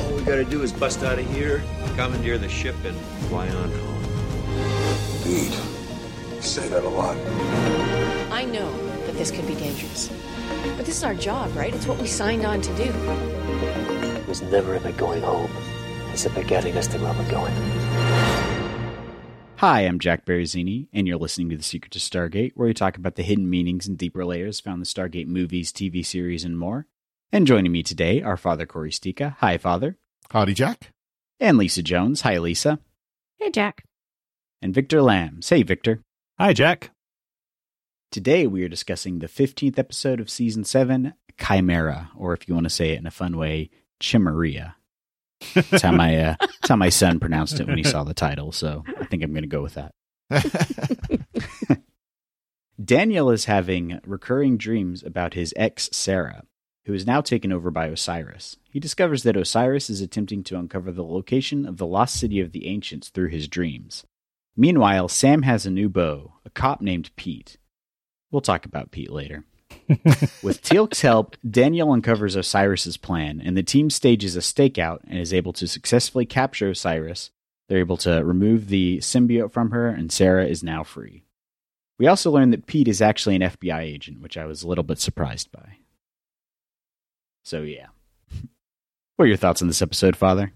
All we gotta do is bust out of here, commandeer the ship, and fly on home. Indeed. You say that a lot. I know that this could be dangerous. But this is our job, right? It's what we signed on to do. It was never about going home. It's about getting us to where we're going. Hi, I'm Jack Baruzzini, and you're listening to The Secret to Stargate, where we talk about the hidden meanings and deeper layers found in the Stargate movies, TV series, and more. And joining me today are Father Cory Sticha. Hi, Father. Howdy, Jack. And Lisa Jones. Hi, Lisa. Hey, Jack. And Victor Lams. Hey, Victor. Hi, Jack. Today we are discussing the 15th episode of Season 7, Chimera, or if you want to say it in a fun way, Chimeria. That's how my, uh, that's how my son pronounced it when he saw the title, so I think I'm going to go with that. Daniel is having recurring dreams about his ex, Sarah, who is now taken over by Osiris. He discovers that Osiris is attempting to uncover the location of the lost city of the ancients through his dreams. Meanwhile, Sam has a new beau, a cop named Pete. We'll talk about Pete later. With Teal'c's help, Daniel uncovers Osiris's plan, and the team stages a stakeout and is able to successfully capture Osiris. They're able to remove the symbiote from her, and Sarah is now free. We also learn that Pete is actually an FBI agent, which I was a little bit surprised by. So yeah. What are your thoughts on this episode, Father?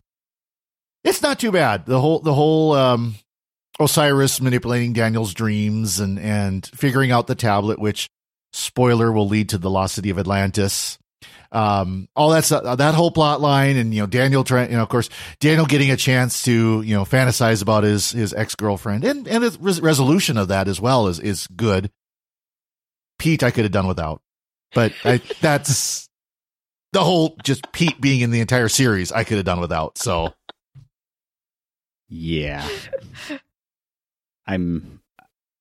It's not too bad. The whole the whole um Osiris manipulating Daniel's dreams and and figuring out the tablet, which spoiler will lead to the lost city of Atlantis. Um, all that's uh, that whole plot line, and you know Daniel trying, you know, of course, Daniel getting a chance to you know fantasize about his his ex girlfriend, and and his res- resolution of that as well is is good. Pete, I could have done without, but I, that's the whole just Pete being in the entire series. I could have done without. So Yeah. I'm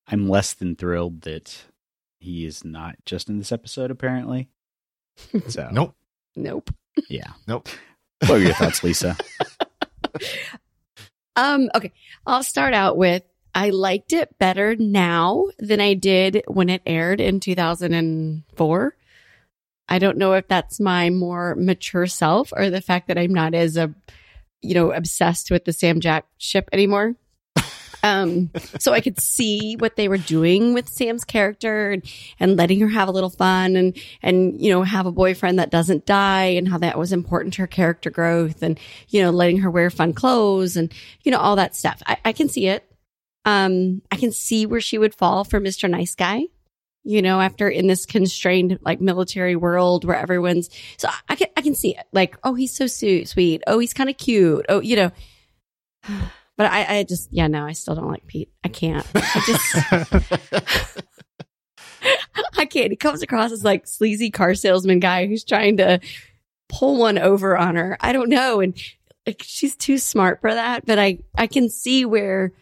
I'm less than thrilled that he is not just in this episode apparently. So nope, Nope. yeah. nope. What are your thoughts, Lisa? Um, okay. I'll start out with I liked it better now than I did when it aired in 2004. I don't know if that's my more mature self or the fact that I'm not as a you know obsessed with the Sam Jack ship anymore. Um, so I could see what they were doing with Sam's character and, and letting her have a little fun and, and, you know, have a boyfriend that doesn't die and how that was important to her character growth and, you know, letting her wear fun clothes and, you know, all that stuff. I, I can see it. Um, I can see where she would fall for Mr. Nice Guy, you know, after in this constrained like military world where everyone's, so I can, I can see it. Like, oh, he's so su- sweet. Oh, he's kind of cute. Oh, you know, but I, I just, yeah, no, I still don't like Pete. I can't. I just, I can't. He comes across as like sleazy car salesman guy who's trying to pull one over on her. I don't know. And like, she's too smart for that, but I, I can see where,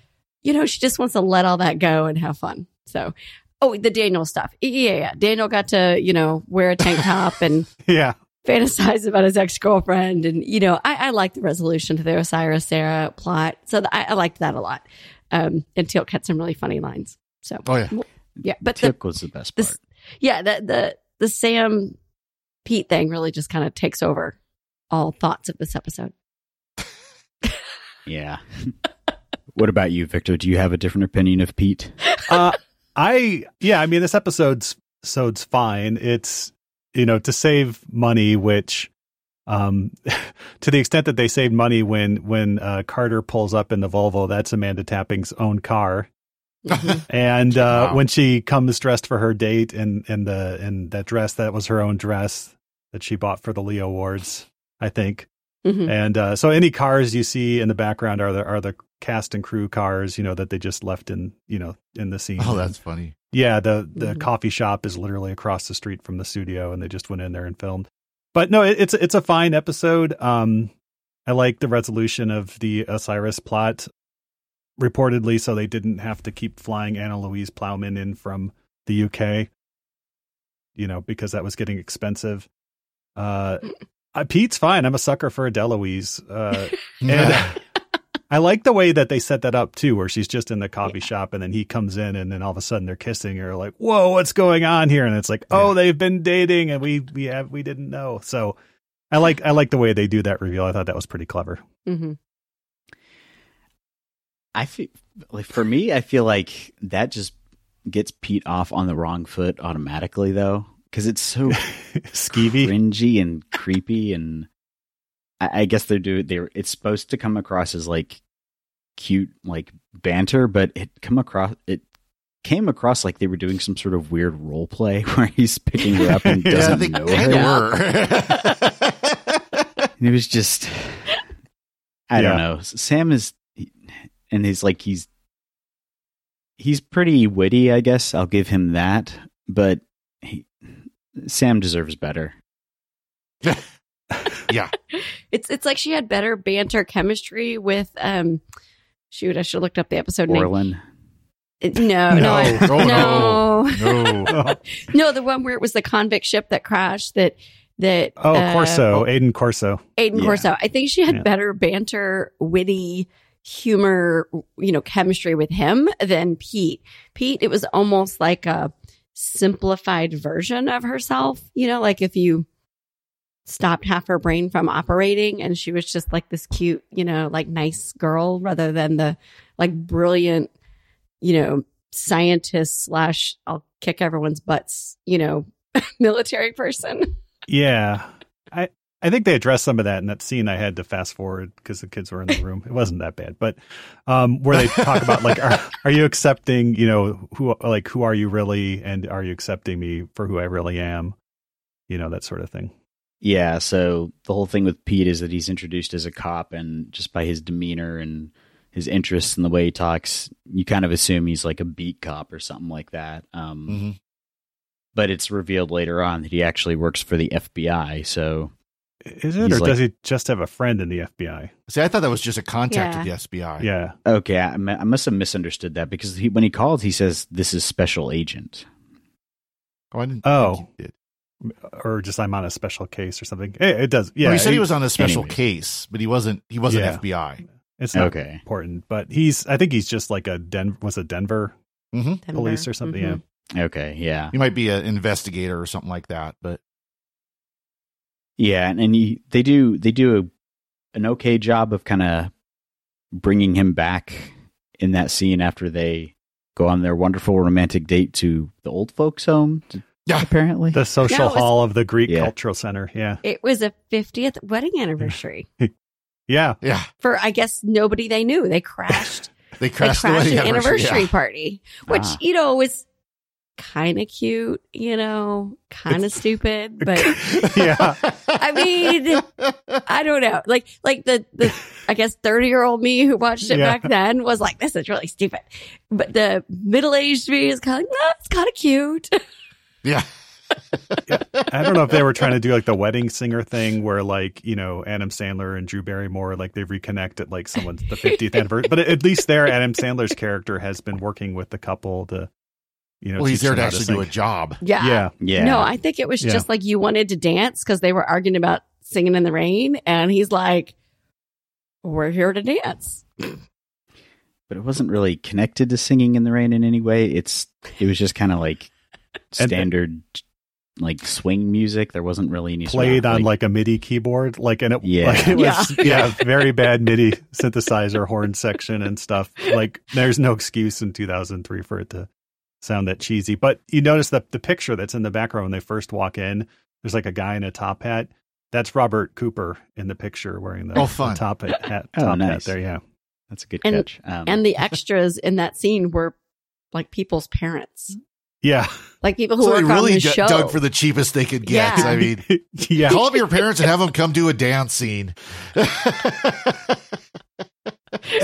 you know, she just wants to let all that go and have fun. So, oh, the Daniel stuff. Yeah, yeah. Daniel got to, you know, wear a tank top and Yeah. fantasize about his ex girlfriend, and you know, I, I like the resolution to the Osiris Sarah plot, so th- I, I liked that a lot. Um, and Teal'c had some really funny lines. So, Oh yeah, yeah, but the, Tip was the best part. yeah, the the the Sam Pete thing really just kind of takes over all thoughts of this episode. Yeah. what about you, Victor? Do you have a different opinion of Pete? uh, I yeah, I mean this episode's episode's fine. It's you know to save money, which um to the extent that they saved money when when uh, Carter pulls up in the Volvo, that's Amanda Tapping's own car. and uh, Wow. when she comes dressed for her date in in the in that dress that was her own dress that she bought for the Leo Awards, I think. Mhm. And uh, so any cars you see in the background are the are the cast and crew cars, you know, that they just left in you know in the scene. oh that's funny. Yeah, the the Mhm. coffee shop is literally across the street from the studio, and they just went in there and filmed. But no, it, it's it's a fine episode. Um, I like the resolution of the Osiris plot, reportedly, so they didn't have to keep flying Anna Louise Plowman in from the UK. You know, because that was getting expensive. Uh, uh, Pete's fine. I'm a sucker for a DeLuise. Uh, and I like the way that they set that up too, where she's just in the coffee yeah. shop and then he comes in and then all of a sudden they're kissing her like, whoa, what's going on here? And it's like, oh, yeah. they've been dating and we, we have, we didn't know. So I like, I like the way they do that reveal. I thought that was pretty clever. Mm-hmm. I feel like for me, I feel like that just gets Pete off on the wrong foot automatically though. Cause it's so skeevy, cringy and creepy and I, I guess they're doing they're it's supposed to come across as like cute like banter, but it come across it came across like they were doing some sort of weird role play where he's picking her up and doesn't yeah, know her. and it was just I yeah. don't know. Sam is and he's like he's he's pretty witty, I guess. I'll give him that, but he, Sam deserves better. yeah. It's it's like she had better banter chemistry with um shoot, I should have looked up the episode Orlin. name. No, no, no, I, oh, no, no, no. The one where it was the convict ship that crashed. That that. Oh, uh, Corso, Aiden Corso. Aiden yeah. Corso. I think she had yeah. better banter, witty humor, you know, chemistry with him than Pete. Pete, it was almost like a simplified version of herself. You know, like if you stopped half her brain from operating and she was just like this cute, you know, like nice girl rather than the like brilliant, you know, scientist slash I'll kick everyone's butts, you know, military person. Yeah. I I think they addressed some of that in that scene. I had to fast forward because the kids were in the room. It wasn't that bad, but um, where they talk about like, are, are you accepting? You know, who like who are you really, and are you accepting me for who I really am? You know that sort of thing. Yeah, so the whole thing with Pete is that he's introduced as a cop, and just by his demeanor and his interests and the way he talks, you kind of assume he's like a beat cop or something like that. Um, mm-hmm. But it's revealed later on that he actually works for the FBI. So is it, or like, does he just have a friend in the FBI? See, I thought that was just a contact yeah. of the FBI. Yeah. Okay, I, I must have misunderstood that because he, when he called, he says this is special agent. Oh, I didn't. Oh, or just I'm on a special case or something. It, it does. Yeah, well, he said he, he was on a special anyways. case, but he wasn't. He wasn't yeah. FBI. It's not okay. important, but he's. I think he's just like a Den. Was it Denver, mm-hmm. Denver. police or something? Mm-hmm. Yeah. Okay. Yeah. He might be an investigator or something like that, but yeah, and, and he, they do they do a, an okay job of kind of bringing him back in that scene after they go on their wonderful romantic date to the old folks' home. To, yeah, apparently the social yeah, was, hall of the Greek yeah. Cultural Center. Yeah, it was a 50th wedding anniversary. yeah, yeah. For I guess nobody they knew. They crashed. they crashed, they crashed the an anniversary yeah. party, which ah. you know was kind of cute, you know, kind of stupid, but yeah. I mean, I don't know. Like, like the, the, I guess 30 year old me who watched it yeah. back then was like, this is really stupid. But the middle aged me is kind of like, no, it's kind of cute. Yeah. yeah. I don't know if they were trying to do like the wedding singer thing where like, you know, Adam Sandler and Drew Barrymore, like they reconnect at like someone's the 50th anniversary. But at least there, Adam Sandler's character has been working with the couple to, you know, well, he's there to actually to do a job. Yeah. Yeah. Yeah. No, I think it was yeah. just like you wanted to dance because they were arguing about singing in the rain. And he's like, we're here to dance. But it wasn't really connected to singing in the rain in any way. It's, it was just kind of like, uh, standard like swing music. There wasn't really any played on like, like, a MIDI keyboard, like and it, yeah, like it was yeah. yeah, very bad MIDI synthesizer horn section and stuff. Like there's no excuse in 2003 for it to sound that cheesy. But you notice that the picture that's in the background when they first walk in, there's like a guy in a top hat. That's Robert Cooper in the picture wearing the, oh, fun. the top hat. oh, top nice. hat there, yeah. That's a good and, catch. Um, and the extras in that scene were like people's parents. Yeah. Like people who so work really on the d- show. dug for the cheapest they could get. Yeah. I mean, yeah. call up your parents and have them come do a dance scene.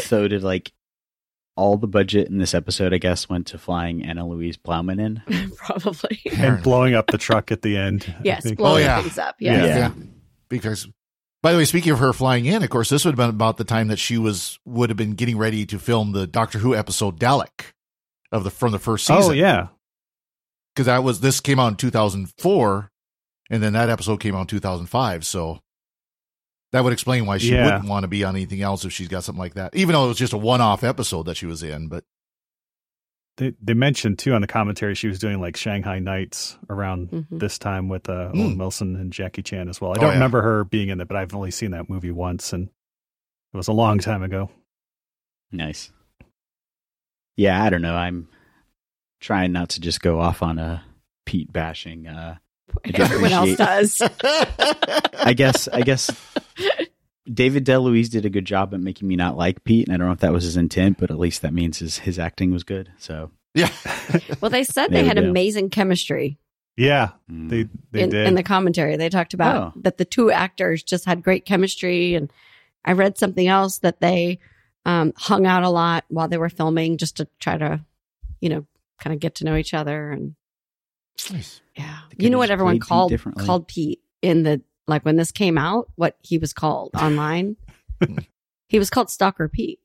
so did like all the budget in this episode, I guess, went to flying Anna Louise Plowman in? Probably. and blowing up the truck at the end. Yes, blowing oh, yeah. things up. Yes. Yeah. yeah. Because By the way, speaking of her flying in, of course, this would have been about the time that she was would have been getting ready to film the Doctor Who episode Dalek of the from the first oh, season. Oh yeah, because that was this came out in 2004, and then that episode came out in 2005. So that would explain why she Yeah. wouldn't want to be on anything else if she's got something like that. Even though it was just a one-off episode that she was in, but they they mentioned too on the commentary she was doing like Shanghai Nights around Mhm. this time with uh, Mm. Owen Wilson and Jackie Chan as well. I Oh, don't yeah. remember her being in it, but I've only seen that movie once, and it was a long time ago. Nice. Yeah, I don't know. I'm trying not to just go off on a Pete bashing. Uh, I do Everyone else does. I guess. I guess. David DeLuise did a good job at making me not like Pete, and I don't know if that was his intent, but at least that means his his acting was good. So yeah, well, they said There they had go. amazing chemistry Yeah, mm. they they in, did. in the commentary. They talked about Oh. that the two actors just had great chemistry. And I read something else that they um, hung out a lot while they were filming just to try to, you know, kind of get to know each other. And nice. yeah, you know what everyone played Pete called called Pete in the like when this came out, what he was called online. he was called Stalker Pete.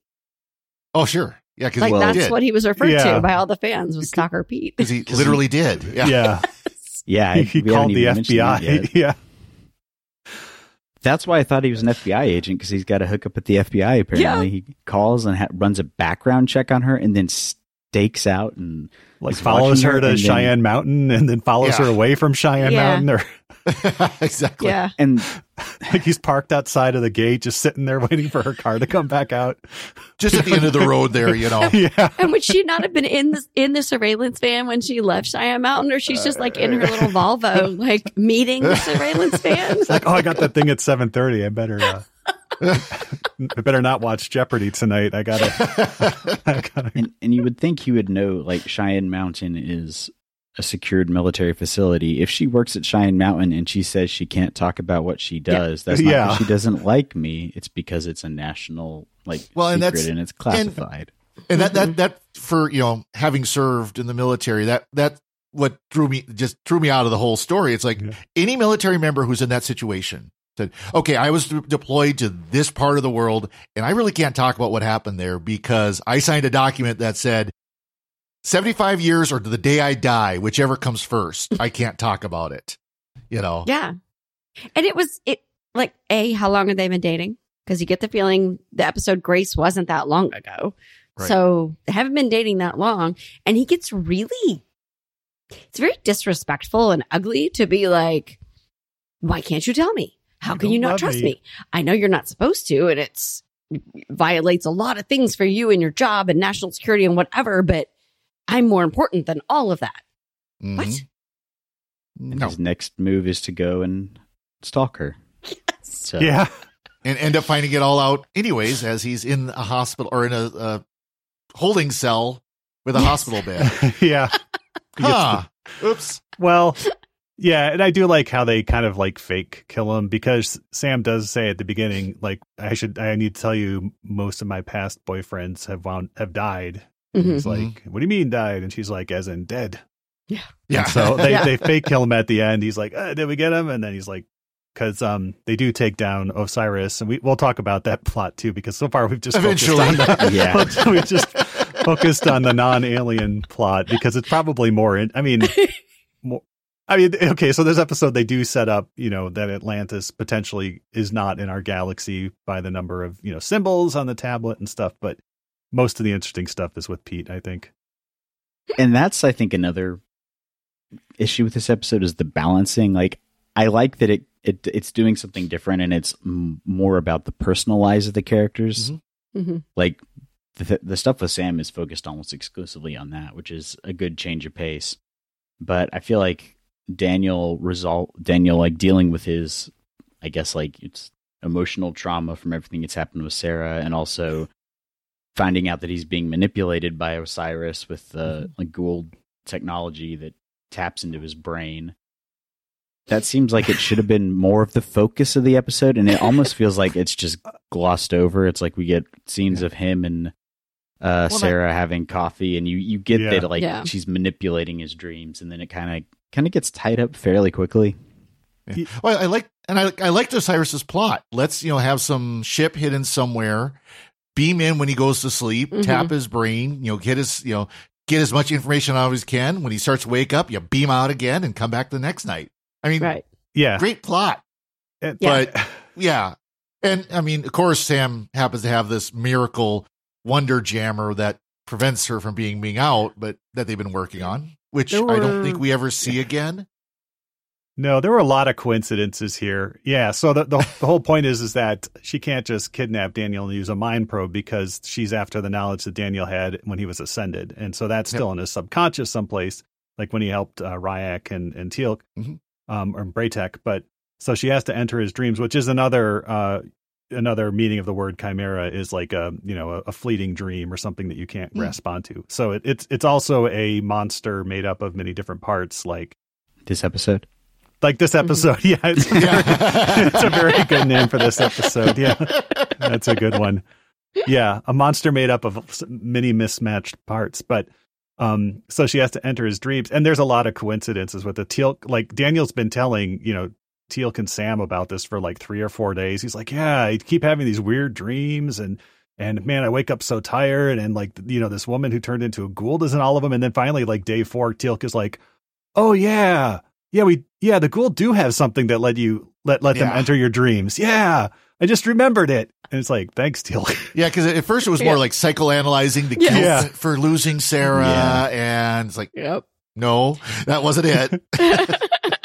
oh sure, yeah, because Like he that's did. what he was referred Yeah. to by all the fans was Stalker Pete. because he literally did. Yeah, yeah, yeah, he, he called the even mentioned that yet. FBI. Yeah, That's why I thought he was an FBI agent because he's got a hookup at the FBI. Apparently, he calls and ha- runs a background check on her, and then stakes out and like follows her her to and then- Cheyenne Mountain, and then follows Yeah. her away from Cheyenne Yeah. Mountain, or exactly. yeah. and like he's parked outside of the gate, just sitting there waiting for her car to come back out. Just at the end of the road there, you know. yeah, And would she not have been in the in the surveillance van when she left Cheyenne Mountain, or she's just like in her little Volvo, like meeting the surveillance van? It's like, oh, I got that thing at seven thirty. I better, uh, I better not watch Jeopardy tonight. I gotta, I gotta. and and you would think he would know like Cheyenne Mountain is a secured military facility. If she works at Cheyenne Mountain and she says she can't talk about what she does, that's not Yeah. because she doesn't like me. It's because it's a national like Well, and that's- and it's classified. and that that mm-hmm. that for you know having served in the military that that what drew me just threw me out of the whole story it's like Yeah. any military member who's in that situation said okay i was de- deployed to this part of the world and i really can't talk about what happened there because i signed a document that said 75 years or the day i die whichever comes first i can't talk about it you know Yeah, and it was it like a how long have they been dating? Because you get the feeling the episode Grace wasn't that long ago, Right. so they haven't been dating that long, and he gets really. It's very disrespectful and ugly to be like, "Why can't you tell me? How You can you don't trust me." me? I know you're not supposed to, and it's violates a lot of things for you and your job and national security and whatever. But I'm more important than all of that. Mhm. What? And No. his next move is to go and stalk her. So Yeah, and end up finding it all out anyways as he's in a hospital or in a, a holding cell with a Yes. hospital bed. yeah. He Huh. Oops. Well, yeah, and I do like how they kind of like fake kill him because Sam does say at the beginning, like, I should, I need to tell you, most of my past boyfriends have wound have died. Mhm. He's like, what do you mean died? And she's like, as in dead. Yeah. Yeah. So they, Yeah. they fake kill him at the end. He's like, uh, did we get him? And then he's like, because um they do take down Osiris, and we we'll talk about that plot too because so far we've just Eventually. focused on the, Yeah. we've just focused on the non-alien plot because it's probably more. In, I mean, more, I mean, okay. So this episode they do set up, you know, that Atlantis potentially is not in our galaxy by the number of you know symbols on the tablet and stuff, but most of the interesting stuff is with Pete. I think. and that's I think another issue with this episode is the balancing. Like I like that it it it's doing something different and it's m- more about the personal lives of the characters. Mhm. Mhm. Like the the stuff with Sam is focused almost exclusively on that, which is a good change of pace. But I feel like Daniel result Daniel like dealing with his I guess like it's emotional trauma from everything that's happened with Sarah and also finding out that he's being manipulated by Osiris with the like Goa'uld technology that taps into his brain. That seems like it should have been more of the focus of the episode, and it almost feels like it's just glossed over. It's like we get scenes of him and uh, Well, Sarah having coffee, and you you get Yeah. that like Yeah. she's manipulating his dreams, and then it kind of kind of gets tied up fairly quickly. Well, I like and I I liked Osiris's plot. Let's you know have some ship hidden somewhere, beam in when he goes to sleep, Mhm. tap his brain, you know, get his you know get as much information out as he can. When he starts to wake up, you beam out again and come back the next night. I mean, Right. Yeah. great plot, It- but yeah, and I mean, of course, Sam happens to have this miracle wonder jammer that prevents her from being being out, but that they've been working on, which There I don't think we ever see again. No, there were a lot of coincidences here. Yeah, so the, the the whole point is is that she can't just kidnap Daniel and use a mind probe because she's after the knowledge that Daniel had when he was ascended, and so that's still in his subconscious someplace, like when he helped uh, Rya'c and and Teal'c, Mhm. um, or Bra'tac. But so she has to enter his dreams, which is another uh another meaning of the word chimera is like a you know a, a fleeting dream or something that you can't Mm. grasp onto. So it, it's it's also a monster made up of many different parts, like This episode. like this episode. Yeah, it's a, very, it's a very good name for this episode. Yeah, that's a good one. Yeah, a monster made up of many mismatched parts, but um, so she has to enter his dreams, and there's a lot of coincidences with the teal. Like Daniel's been telling you know Teal'c and Sam about this for like three or four days. He's like, yeah, I keep having these weird dreams, and and man, I wake up so tired, and like you know this woman who turned into a Goa'uld is in all of them, and then finally like day four, Teal'c is like, oh yeah, yeah, we yeah, the Goa'uld do have something that let you let let them enter your dreams. Yeah, I just remembered it, and it's like thanks, Teal'c. Yeah, because at first it was more Yeah. like psychoanalyzing the Yeah. guilt Yeah. for losing Sarah, Yeah. and it's like, Yep. no, that wasn't it.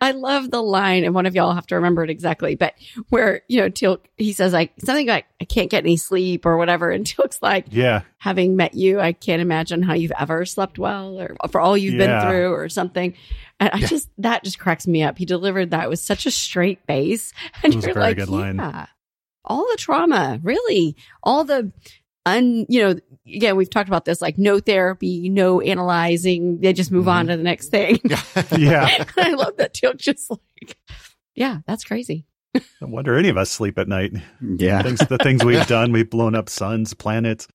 I love the line, and one of y'all have to remember it exactly, but where, you know, Teal'c, he says like something like, I can't get any sleep or whatever. And Teal'c's like, yeah, having met you, I can't imagine how you've ever slept well or for all you've Yeah. been through or something. And I just, that just cracks me up. He delivered that with such a straight face. And you're like, good line. yeah, all the trauma, really, all the, un, you know, again, we've talked about this, like no therapy, no analyzing. They just move on mm-hmm. to the next thing. yeah. I love that Teal'c just like, yeah, that's crazy. I wonder any of us sleep at night. Yeah. Things, the things we've done, we've blown up suns, planets,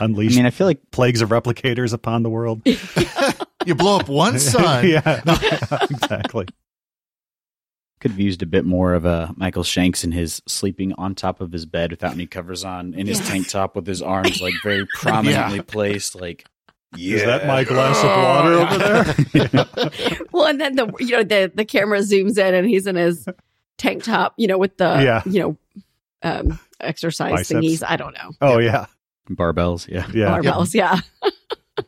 unleashed. I mean, I feel like plagues of replicators upon the world. you blow up one sun. yeah, exactly. Could have used a bit more of a Michael Shanks in his sleeping on top of his bed without any covers on, in his Yes. tank top with his arms like very prominently placed. Like, yeah, Is that my glass of water over there? Well, and then the, you know, the, the camera zooms in and he's in his tank top, you know, with the, Yeah. you know, um, exercise Biceps. thingies. I don't know. Oh yeah, barbells? Yeah, yeah. Barbells. Yeah.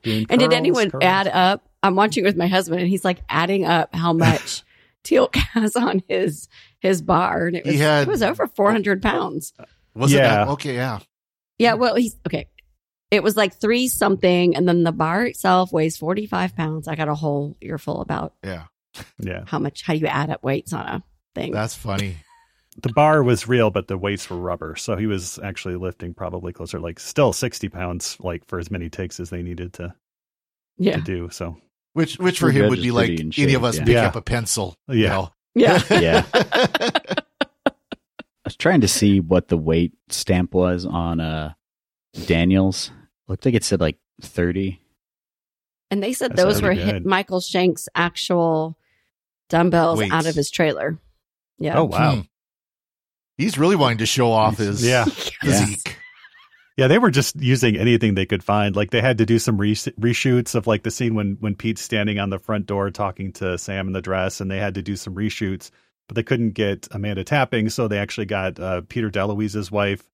Doing And did anyone curls. add up? I'm watching with my husband and he's like adding up how much Teal'c has on his, his bar. And it was, had- it was over 400 pounds. Was it that? Okay, yeah. Yeah. Well, he's okay. It was like three something. And then the bar itself weighs 45 pounds. I got a whole earful about Yeah. Yeah, how much, how do you add up weights on a thing? That's funny. the bar was real, but the weights were rubber, so he was actually lifting probably closer, like still sixty pounds, like for as many takes as they needed to yeah. to do. So Which which for him would be like pretty in any of us yeah. pick Yeah. up a pencil. Yeah. You know? Yeah. yeah. I was trying to see what the weight stamp was on uh Daniels. Looked like it said like thirty. And they said That's those were hit good. Michael Shank's actual dumbbells Weights. out of his trailer. Yeah. oh wow, Hmm. He's really wanting to show off his yeah. physique. Yeah, they were just using anything they could find. Like they had to do some re- reshoots of like the scene when when Pete's standing on the front door talking to Sam in the dress, and they had to do some reshoots, but they couldn't get Amanda Tapping, so they actually got uh, Peter DeLuise's wife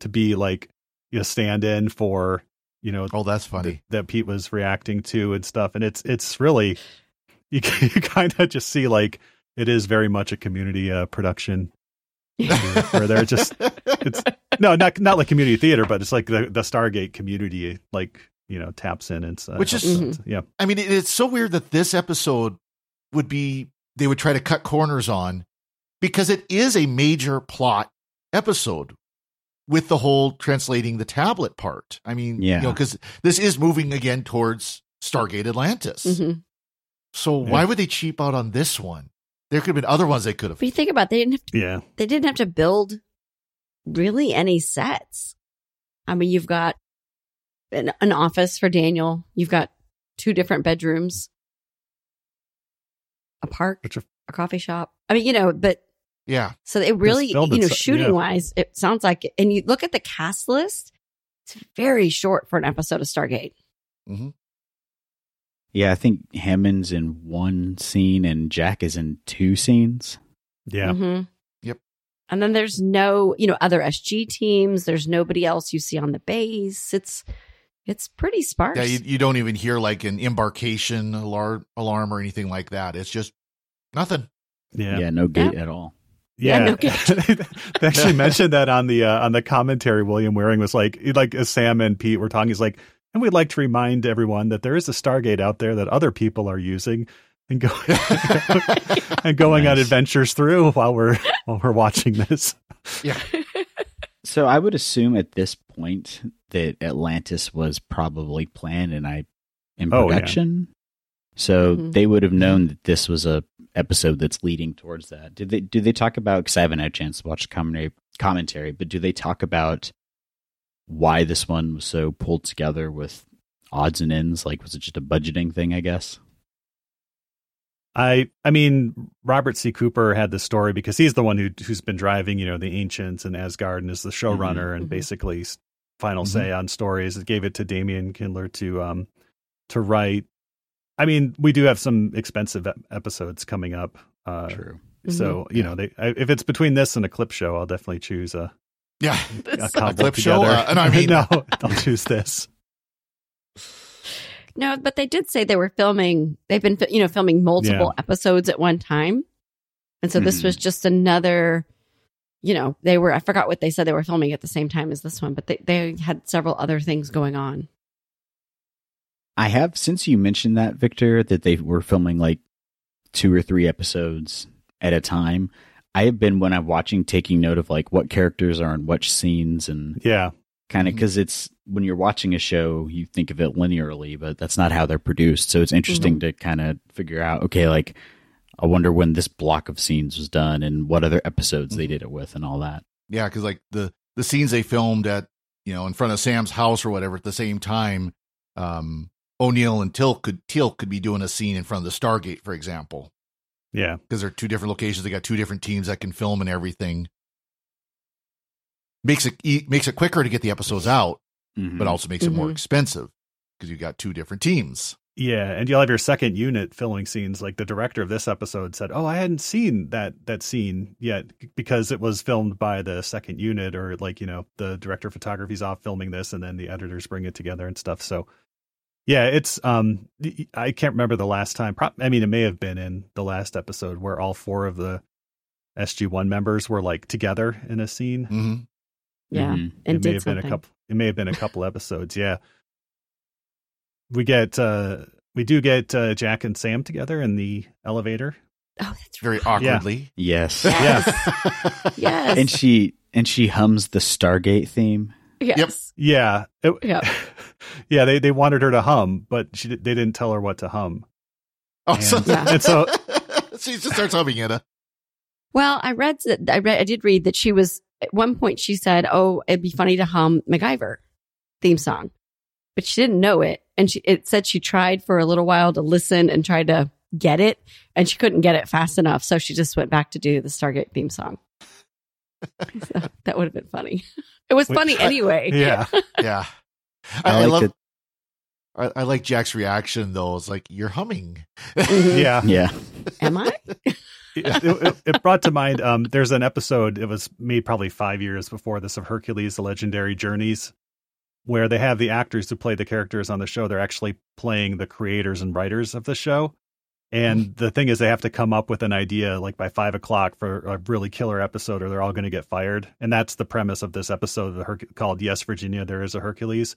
to be like you know stand in for you know Oh, that's funny. that Pete was reacting to and stuff, and it's it's really you you kind of just see like it is very much a community uh, production where they're just it's no not not like community theater but it's like the, the stargate community like you know taps in and uh, Which is- helps out. yeah I mean, it, it's so weird that this episode would be they would try to cut corners on because it is a major plot episode with the whole translating the tablet part. I mean, Yeah. you know, because this is moving again towards Stargate Atlantis. Mhm. So Yeah. why would they cheap out on this one? There could have been other ones they could have. But you think about it, they didn't have to, yeah they didn't have to build really any sets. I mean, you've got an, an office for Daniel. You've got two different bedrooms, a park. which are a coffee shop. I mean, you know, but Yeah. so it really, you know, shooting yeah. wise, it sounds like, and you look at the cast list, it's very short for an episode of Stargate. hmm Yeah, I think Hammond's in one scene and Jack is in two scenes. Yeah. Mhm. Yep. And then there's no, you know, other SG teams. There's nobody else you see on the base. It's, it's pretty sparse. Yeah, you, you don't even hear like an embarkation alarm, alarm or anything like that. It's just nothing. Yeah, Yeah. no gate at all. Yeah, Yeah, no kidding. they actually mentioned that on the uh, on the commentary. William Waring was like, like as Sam and Pete were talking, he's like, and we'd like to remind everyone that there is a Stargate out there that other people are using and going and going on adventures through while we're while we're watching this. Yeah. So I would assume at this point that Atlantis was probably planned and I in Oh, yeah. production. So Mhm. they would have known that this was a episode that's leading towards that. Did they do they talk about because I haven't had a chance to watch commentary commentary, but do they talk about why this one was so pulled together with odds and ends? Like was it just a budgeting thing, I guess? I I mean Robert C. Cooper had the story because he's the one who who's been driving, you know, the ancients and Asgard and is the showrunner and Mhm. basically s- final Mhm. say on stories. It gave it to Damian Kindler to um to write. I mean, we do have some expensive episodes coming up. Uh, True. So you know, they I, if it's between this and a clip show, I'll definitely choose a, Yeah. a couple clip show? together. Uh, and I mean- no, I'll choose this. No, but they did say they were filming. They've been, you know, filming multiple episodes at one time, and so this Mhm. was just another. You know, they were. I forgot what they said they were filming at the same time as this one, but they they had several other things going on. I have since you mentioned that, Victor, that they were filming like two or three episodes at a time. I have been when I'm watching taking note of like what characters are in which scenes and Yeah, kind of mm-hmm. because it's when you're watching a show, you think of it linearly, but that's not how they're produced. So it's interesting mm-hmm. to kind of figure out, okay, like I wonder when this block of scenes was done and what other episodes they mm-hmm. did it with and all that. Yeah, because like the the scenes they filmed at you know in front of Sam's house or whatever at the same time, um, O'Neill and Teal'c could Teal'c could be doing a scene in front of the Stargate, for example, yeah, because they're two different locations. They got two different teams that can film and everything. Makes it e- makes it quicker to get the episodes out, Mhm. but also makes it more Mhm. expensive because you've got two different teams. yeah. And you'll have your second unit filming scenes. Like the director of this episode said, "Oh, I hadn't seen that that scene yet because it was filmed by the second unit, or like you know the director of photography's off filming this, and then the editors bring it together and stuff." So." Yeah, it's um I can't remember the last time. Pro- I mean, it may have been in the last episode where all four of the SG1 members were like together in a scene. hmm Yeah, Mhm. and it may have something. been a couple. It may have been a couple episodes. Yeah, we get uh we do get uh, Jack and Sam together in the elevator. oh, that's Very right. awkwardly. Yes. Yes. and she and she hums the Stargate theme. Yes. Yeah, It- Yep. yeah. They they wanted her to hum, but she they didn't tell her what to hum. Oh, so, And- Yeah. and so- she just starts humming it. Well, I read that I read I did read that she was at one point she said, "Oh, it'd be funny to hum MacGyver theme song," but she didn't know it, and she it said she tried for a little while to listen and tried to get it, and she couldn't get it fast enough, so she just went back to do the Stargate theme song. So that would have been funny. It was Wait, funny anyway. Yeah, Yeah. I I, I like love. that- I, I like Jack's reaction though. It's like you're humming. Mhm. yeah. Yeah. Am I? It, it- it brought to mind um, there's an episode it was made probably five years before this of hercules the legendary journeys where they have the actors who play the characters on the show they're actually playing the creators and writers of the show. And the thing is they have to come up with an idea like by five o'clock for a really killer episode or they're all going to get fired. And that's the premise of this episode of the Herc- called yes virginia there is a hercules.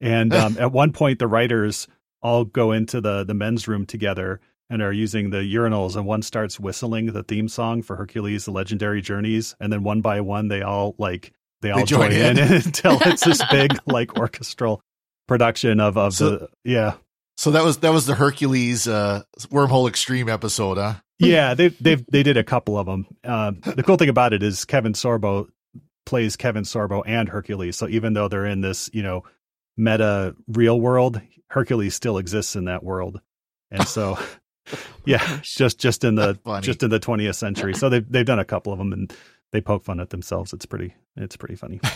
And um, at one point the writers all go into the the men's room together and are using the urinals and one starts whistling the theme song for Hercules the legendary journeys and then one by one they all like they all join join, in. in. until it's this big like orchestral production of of So- the yeah So that was that was the Hercules uh, wormhole extreme episode, huh? yeah they they they did a couple of them uh, the cool thing about it is Kevin Sorbo plays Kevin Sorbo and Hercules so even though they're in this you know meta real world Hercules still exists in that world and so yeah, just just in the just in the 20th century. So they've they've done a couple of them, and they poke fun at themselves. It's pretty it's pretty funny.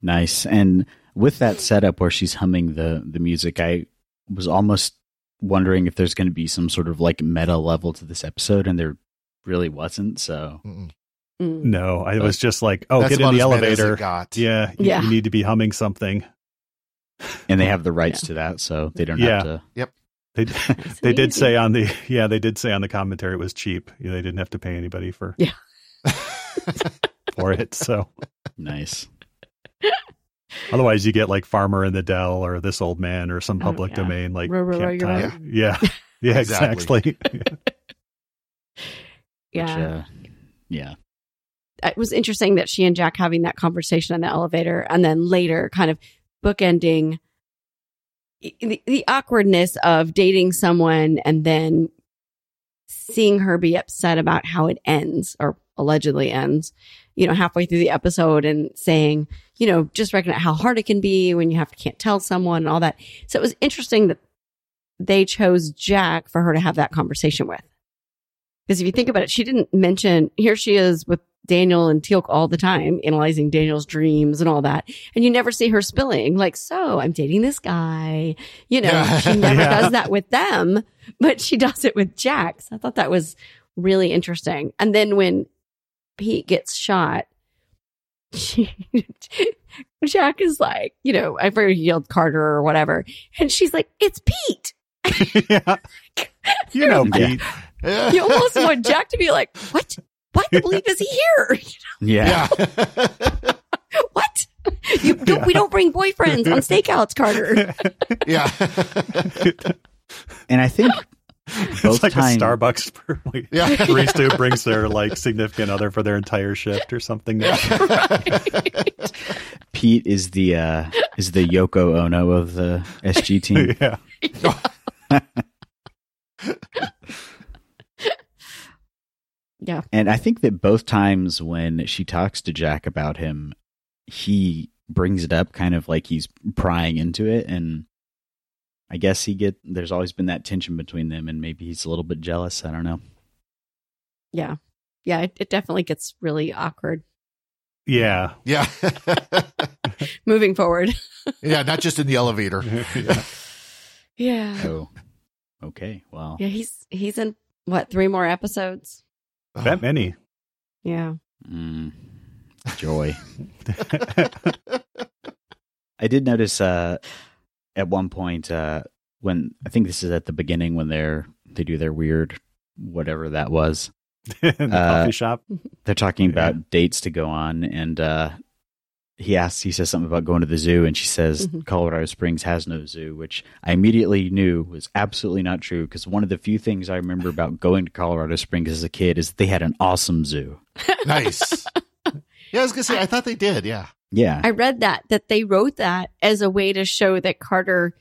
Nice. And with that setup where she's humming the the music, I was almost wondering if there's going to be some sort of like meta level to this episode, and there really wasn't. So Mm-mm. Mm. No, I was just like, oh, get in the as meta as it elevator. got. Yeah, you, Yeah. you need to be humming something. and they have the rights to that, so they don't Yeah. have to. They Nice they and did say on the yeah they did say on the commentary it was cheap. Yeah, they didn't have to pay anybody for Yeah. for it. So Nice. otherwise, you get like Farmer in the Dell or This Old Man or some Oh, public yeah. domain like Row, row, row Camp your Time. Yeah, yeah, Exactly. exactly. Yeah. Which, uh, yeah. it was interesting that she and Jack having that conversation in the elevator and then later kind of bookending the, the awkwardness of dating someone and then seeing her be upset about how it ends or allegedly ends, you know, halfway through the episode and saying, you know, just recognize how hard it can be when you have to can't tell someone and all that. So it was interesting that they chose Jack for her to have that conversation with. Because if you think about it, she didn't mention here she is with Daniel and Teal'c all the time, analyzing Daniel's dreams and all that. And you never see her spilling, like, so I'm dating this guy. You know, Yeah. she never Yeah. does that with them, but she does it with Jack. I thought that was really interesting. And then when Pete gets shot, she, Jack is like, you know, I forget he yelled Carter or whatever. And she's like, it's Pete. yeah, you know, Pete. You almost want Jack to be like, what? Why the bleep is he here? Yeah. Yeah. what? You don't, We don't bring boyfriends on stakeouts, Carter. yeah. And I think It's both like time, a Starbucks for like, Yeah. barista who brings their like significant other for their entire shift or something. right. Pete is the uh, is the Yoko Ono of the SG team. yeah, Yeah. And I think that both times when she talks to Jack about him, he brings it up kind of like he's prying into it. And I guess he get there's always been that tension between them, and maybe he's a little bit jealous. I don't know. Yeah. Yeah. It, it definitely gets really awkward yeah, Yeah. moving forward. yeah. Not just in the elevator. yeah. Yeah. Oh, okay. Well, Yeah. He's, he's in what, three more episodes? That many. Yeah. mm, joy. I did notice uh, at one point uh, when I think this is at the beginning when they're they do their weird whatever that was. the Uh, coffee shop. They're talking about Yeah. dates to go on, and uh, he asks, he says something about going to the zoo, and she says Mhm. Colorado Springs has no zoo, which I immediately knew was absolutely not true because one of the few things I remember about going to Colorado Springs as a kid is they had an awesome zoo. nice. Yeah, I was gonna say I thought they did. Yeah. Yeah, I read that, that they wrote that as a way to show that Carter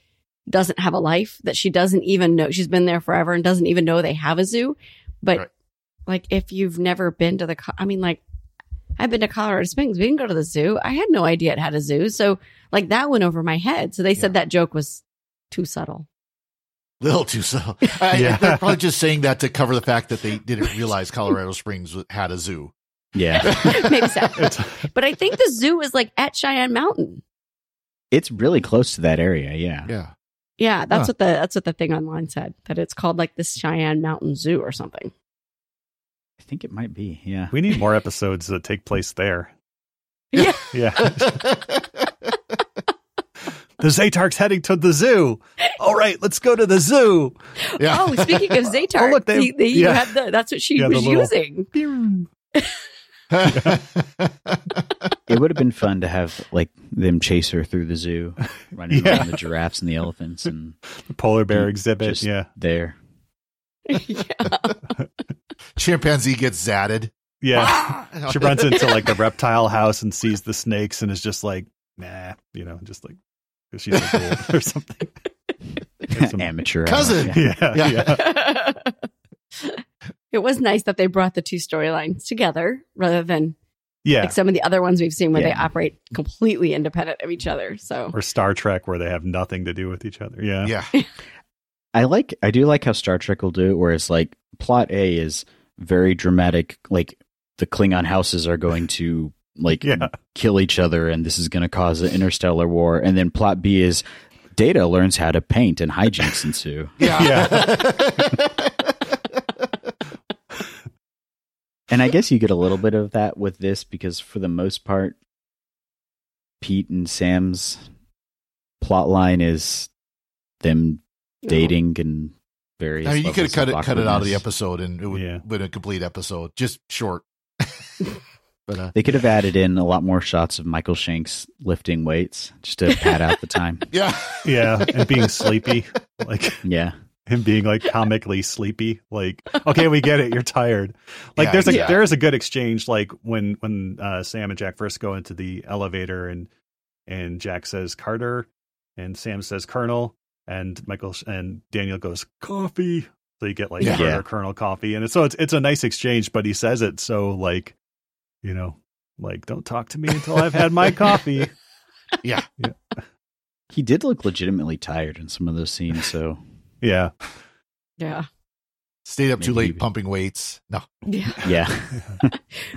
doesn't have a life, that she doesn't even know she's been there forever and doesn't even know they have a zoo. But Right. like, if you've never been to the, I mean, like, I've been to Colorado Springs. We didn't go to the zoo. I had no idea it had a zoo. So like that went over my head. So they said that joke was too subtle. Little too so. I, Yeah. They're probably just saying that to cover the fact that they didn't realize Colorado Springs had a zoo. yeah. Maybe so. But I think the zoo is like at Cheyenne Mountain. it's really close to that area. Yeah, Yeah. Yeah, that's Huh. what the that's what the thing online said that it's called like this Cheyenne Mountain Zoo or something. I think it might be. Yeah, we need more episodes that take place there. Yeah. Yeah, the Zatark's heading to the zoo. All right, let's go to the zoo. Yeah. Oh, speaking of Zatar, Oh, look, they- they, they yeah. had the that's what she Yeah, the was little- using. it would have been fun to have like them chase her through the zoo, running Yeah. around the giraffes and the elephants, and The polar bear Just exhibit. Yeah, there. Yeah. Chimpanzee gets zatted. yeah. she runs into like the reptile house and sees the snakes and is just like, nah, you know, just like 'cause she's like old or something. Some- Amateur Cousin. yeah. Yeah, Yeah. yeah, it was nice that they brought the two storylines together rather than yeah. like some of the other ones we've seen where they operate completely independent of each other. So Or Star Trek where they have nothing to do with each other. Yeah, Yeah. I like I do like how Star Trek will do it, whereas like plot A is very dramatic, like the Klingon houses are going to like Yeah. kill each other, and this is going to cause an interstellar war. And then plot B is Data learns how to paint, and hijinks ensue. Yeah. And I guess you get a little bit of that with this because for the most part, Pete and Sam's plot line is them dating and various. I mean, you could have cut it cut it out of the episode, and it would Yeah. been a complete episode, just short. but uh, They could have added in a lot more shots of Michael Shanks lifting weights just to pad out the time. yeah, Yeah, and being sleepy, like Yeah. him being like comically sleepy. Like, okay, we get it. You're tired. Like, Yeah, there's a yeah. there is a good exchange. Like when when uh, Sam and Jack first go into the elevator, and and Jack says Carter, and Sam says Colonel, and Michael and Daniel goes coffee. So you get like Yeah. Carter Yeah. Colonel coffee, and it's, so it's it's a nice exchange. But he says it so like, you know, like don't talk to me until I've had my coffee. yeah. yeah. He did look legitimately tired in some of those scenes, so Yeah, Yeah. Stayed up too Maybe- late pumping weights. No, Yeah. yeah.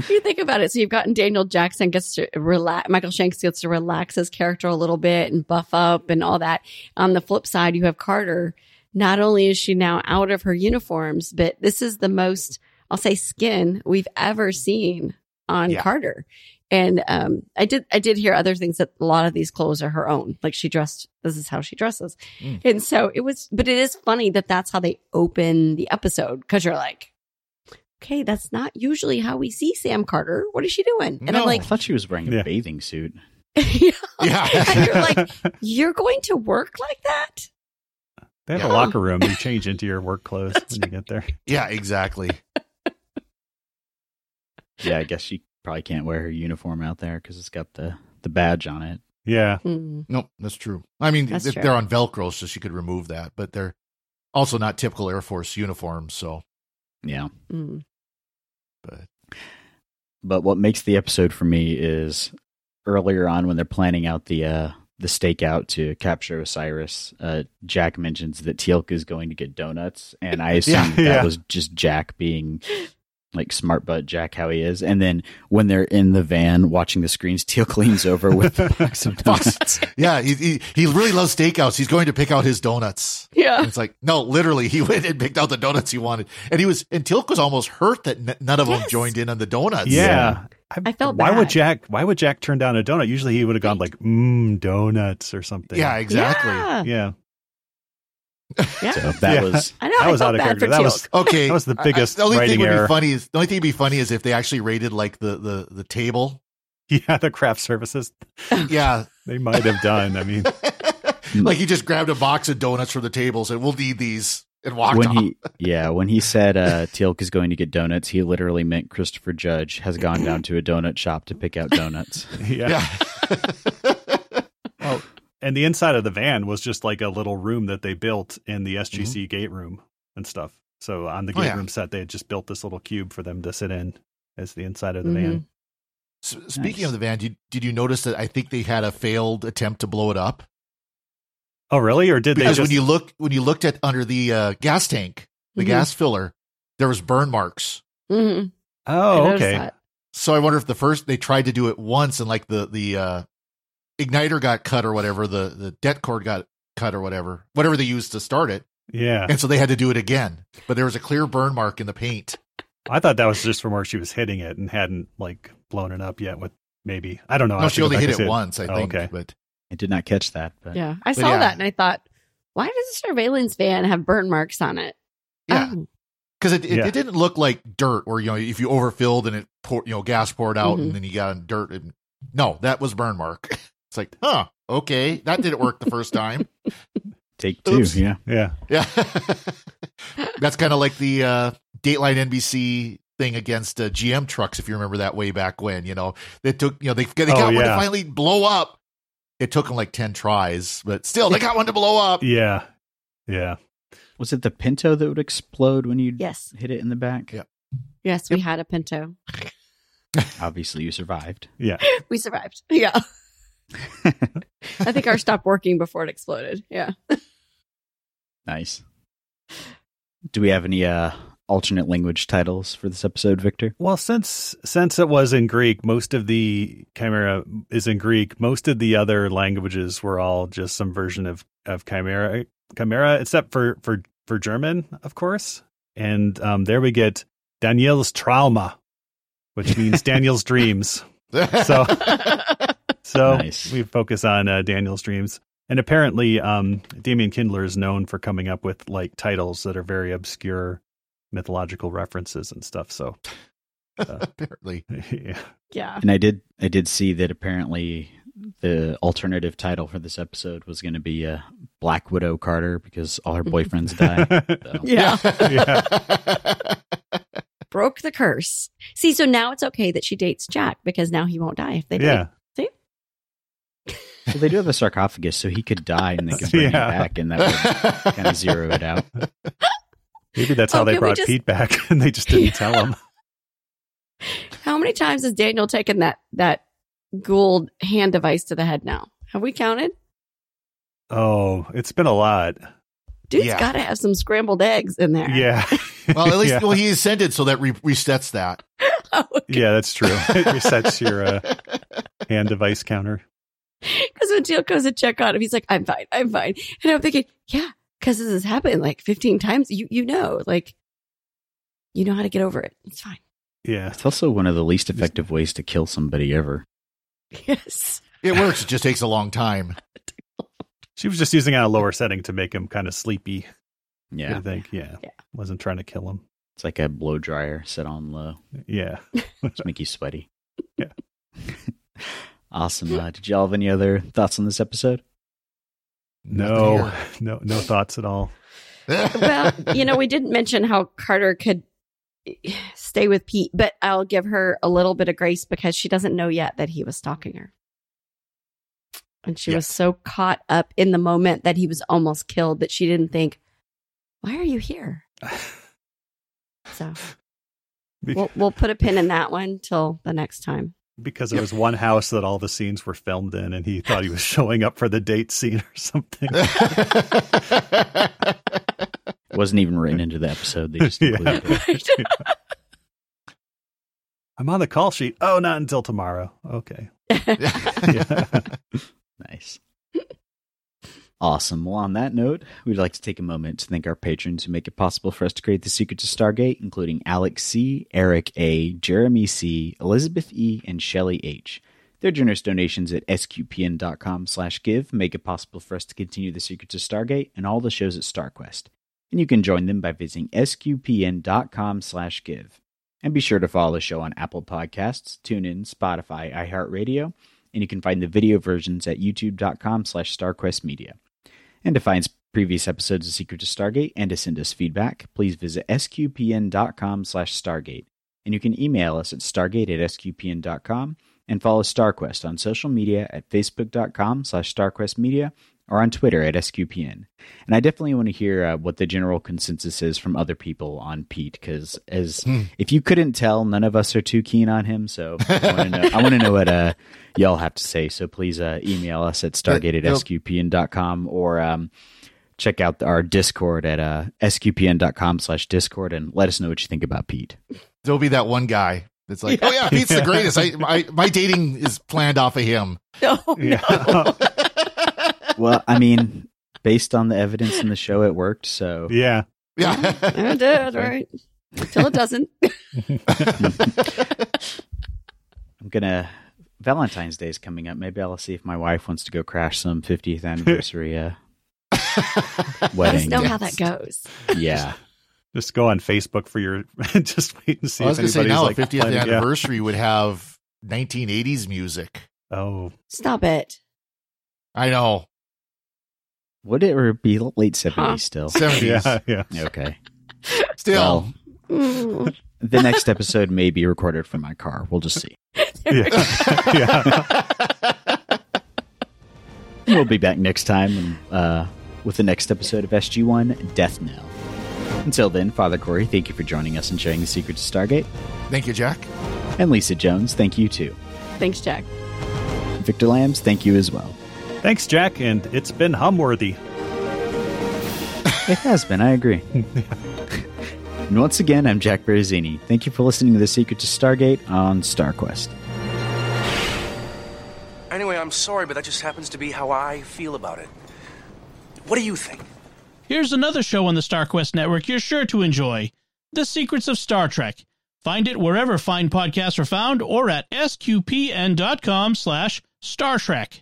you think about it, so you've gotten Daniel Jackson gets to relax, Michael Shanks gets to relax his character a little bit and buff up and all that. On the flip side, you have Carter. Not only is she now out of her uniforms, but this is the most, I'll say, skin we've ever seen on Yeah. Carter. And um, I did, I did hear other things that a lot of these clothes are her own. Like she dressed, this is how she dresses, Mm. and so it was. But it is funny that that's how they open the episode because you're like, okay, that's not usually how we see Sam Carter. What is she doing? And I'm No. I like, thought she was wearing a Yeah. bathing suit. yeah. Yeah. You're like, you're going to work like that? they have Yeah. a locker room. You change into your work clothes when you get there. yeah, exactly. Yeah, I guess she probably can't wear her uniform out there because it's got the, the badge on it. Yeah, Hmm. Nope, that's true. I mean, That's th- true. they're on Velcro, so she could remove that, but they're also not typical Air Force uniforms. So, Yeah. Hmm. but But what makes the episode for me is earlier on when they're planning out the uh, the stakeout to capture Osiris. Uh, Jack mentions that Teal'c is going to get donuts, and I assume Yeah, that yeah. was just Jack being like smart butt Jack how he is. And then when they're in the van watching the screens, Teal'c cleans over with the box of donuts. yeah, he, he he really loves steakouts. He's going to pick out his donuts. Yeah. And it's like, no, literally, he went and picked out the donuts he wanted, and he was and Teal'c was almost hurt that n- none of them joined in on the donuts. yeah. I felt Why would. Jack? Why would Jack turn down a donut? Usually he would have gone like, mmm, donuts or something. yeah, exactly. Yeah. yeah. Yeah. So that Yeah. was I know. That I was out of character. That was Okay, That was the I- I- biggest the only writing thing would error. be funny is the only thing would be funny is if they actually rated like the the the table. yeah. The craft services Yeah, they might have done. I mean, like he just grabbed a box of donuts from the table, and said, "We'll need these," and walked when off. he yeah when he said uh, Teal'c is going to get donuts, he literally meant Christopher Judge has gone down to a donut shop to pick out donuts. yeah. yeah. Well, and the inside of the van was just like a little room that they built in the SGC Mm-hmm. gate room and stuff. So on the Oh, gate yeah. room set, they had just built this little cube for them to sit in as the inside of the Mhm. van. S- Speaking Nice. of the van, did, did you notice that I think they had a failed attempt to blow it up? Oh, really? Or did Because they just? when you look when you looked at under the uh, gas tank, the Mhm. gas filler, there was burn marks. Mhm. Oh, noticed okay. that. So I wonder if the first they tried to do it once and like the the uh, igniter got cut or whatever, the the det cord got cut or whatever, whatever they used to start it, Yeah, and so they had to do it again. But there was a clear burn mark in the paint. I thought that was just from where she was hitting it and hadn't like blown it up yet. With maybe I don't know. No, have she only hit and it see once, I Oh, think. okay. But I did not catch that, but Yeah. I But saw yeah. that and I thought, why does a surveillance van have burn marks on it? yeah, Oh, because it, it, Yeah. it didn't look like dirt, where you know if you overfilled and it pour, you know gas poured out Mhm. and then you got on dirt. And, no, that was burn mark. It's like, huh, okay, that didn't work the first time. take two. Oops. Yeah, Yeah, Yeah. That's kind of like the uh, Dateline NBC thing against uh, GM trucks, if you remember that way back when. You know, they took, you know, they, they got Oh, one to finally blow up. It took them like 10 tries, but still, they got one to blow up. yeah, yeah. was it the Pinto that would explode when you yes. hit it in the back? Yeah. Yes, we had a Pinto. Obviously, you survived. Yeah. We survived. Yeah. I think ours stopped working before it exploded. Yeah. Nice. Do we have any uh, alternate language titles for this episode, Victor? Well, since since it was in Greek, most of the Chimera is in Greek. Most of the other languages were all just some version of of Chimera, Chimera, except for for for German, of course. And um, there we get Daniel's Träume, which means Daniel's dreams. So, so Nice. we focus on uh, Daniel's dreams. And apparently, um, Damian Kindler is known for coming up with like titles that are very obscure mythological references and stuff. So, apparently, yeah. Yeah. And I did I did see that apparently the alternative title for this episode was going to be uh, Black Widow Carter because all her boyfriends die. So, Yeah. yeah. Broke the curse. See, so now it's okay that she dates Jack because now he won't die if they date. Yeah. See? Well, they do have a sarcophagus, so he could die and they could bring Yeah. him back, and that would kind of zero it out. Maybe that's how Oh, they brought just- Pete back and they just didn't Yeah. tell him. How many times has Daniel taken that that Goa'uld hand device to the head now? Have we counted? Oh, it's been a lot. Dude's Yeah. got to have some scrambled eggs in there. Yeah. well, at least yeah. well, he ascended, so that re- resets that. yeah, that's true. It resets your uh, hand device counter. Because when Jill goes to check on him, he's like, I'm fine, I'm fine. And I'm thinking, yeah, because this has happened like 15 times. You you know, like, you know how to get over it. It's fine. Yeah. It's also one of the least effective ways to kill somebody ever. Yes. It works. It just takes a long time. She was just using it on a lower setting to make him kind of sleepy. Yeah, I think. Yeah. Yeah. Wasn't trying to kill him. it's like a blow dryer set on low, Yeah. just make you sweaty. Yeah. awesome. Uh, did y'all have any other thoughts on this episode? No, no, no thoughts at all. Well, you know, we didn't mention how Carter could stay with Pete, but I'll give her a little bit of grace because she doesn't know yet that he was stalking her. And she was so caught up in the moment that he was almost killed that she didn't think, why are you here? So we'll, we'll put a pin in that one till the next time. Because it was one house that all the scenes were filmed in, and he thought he was showing up for the date scene or something. Wasn't even written into the episode. They just Yeah. included it. I'm on the call sheet. Oh, not until tomorrow. Okay. Nice. Awesome. Well, on that note, we'd like to take a moment to thank our patrons who make it possible for us to create the Secrets of Stargate, including Alex C., Eric A., Jeremy C., Elizabeth E., and Shelley H. Their generous donations at sqpn.com slash give make it possible for us to continue the Secrets of Stargate and all the shows at StarQuest. And you can join them by visiting sqpn.com slash give. And be sure to follow the show on Apple Podcasts, TuneIn, Spotify, iHeartRadio, and you can find the video versions at youtube.com slash starquestmedia. And to find previous episodes of Secret to Stargate and to send us feedback, please visit sqpn.com slash stargate. And you can email us at stargate at sqpn.com and follow StarQuest on social media at facebook.com slash starquestmedia or on Twitter at SQPN. And I definitely want to hear uh, what the general consensus is from other people on Pete, because as if you couldn't tell, none of us are too keen on him. So I want to know, I want to know what uh, y'all have to say. So please uh, email us at stargate at Yep. sqpn.com or um, check out our Discord at uh, sqpn.com slash Discord and let us know what you think about Pete. There'll be that one guy that's like, oh yeah, Pete's the greatest. I, my, my dating is planned off of him. No, Yeah. Well, I mean, based on the evidence in the show, it worked. So yeah. Yeah. it did, right? Until it doesn't. I'm gonna Valentine's Day is coming up. Maybe I'll see if my wife wants to go crash some 50th anniversary uh, Let us wedding. know how that goes. Yeah, Just go on Facebook for your. just wait and see I was if going to say anybody's now like a 50th planning- yeah. anniversary would have 1980s music. Oh, Stop it. I know. Would it be late 70s Huh. still? 70s. yeah, yeah. Okay. Still. Well, the next episode may be recorded from my car. We'll just see. Yeah. yeah. We'll be back next time uh, with the next episode of SG1 Death Knell. Until then, Father Cory, thank you for joining us and sharing the secrets of Stargate. Thank you, Jack. And Lisa Jones, thank you too. Thanks, Jack. Victor Lams, thank you as well. Thanks, Jack, and it's been humworthy. It has been, I agree. And once again, I'm Jack Baruzzini. Thank you for listening to The Secret to Stargate on StarQuest. Anyway, I'm sorry, but that just happens to be how I feel about it. What do you think? Here's another show on the StarQuest network you're sure to enjoy The Secrets of Star Trek. Find it wherever fine podcasts are found or at sqpn.com slash Star Trek.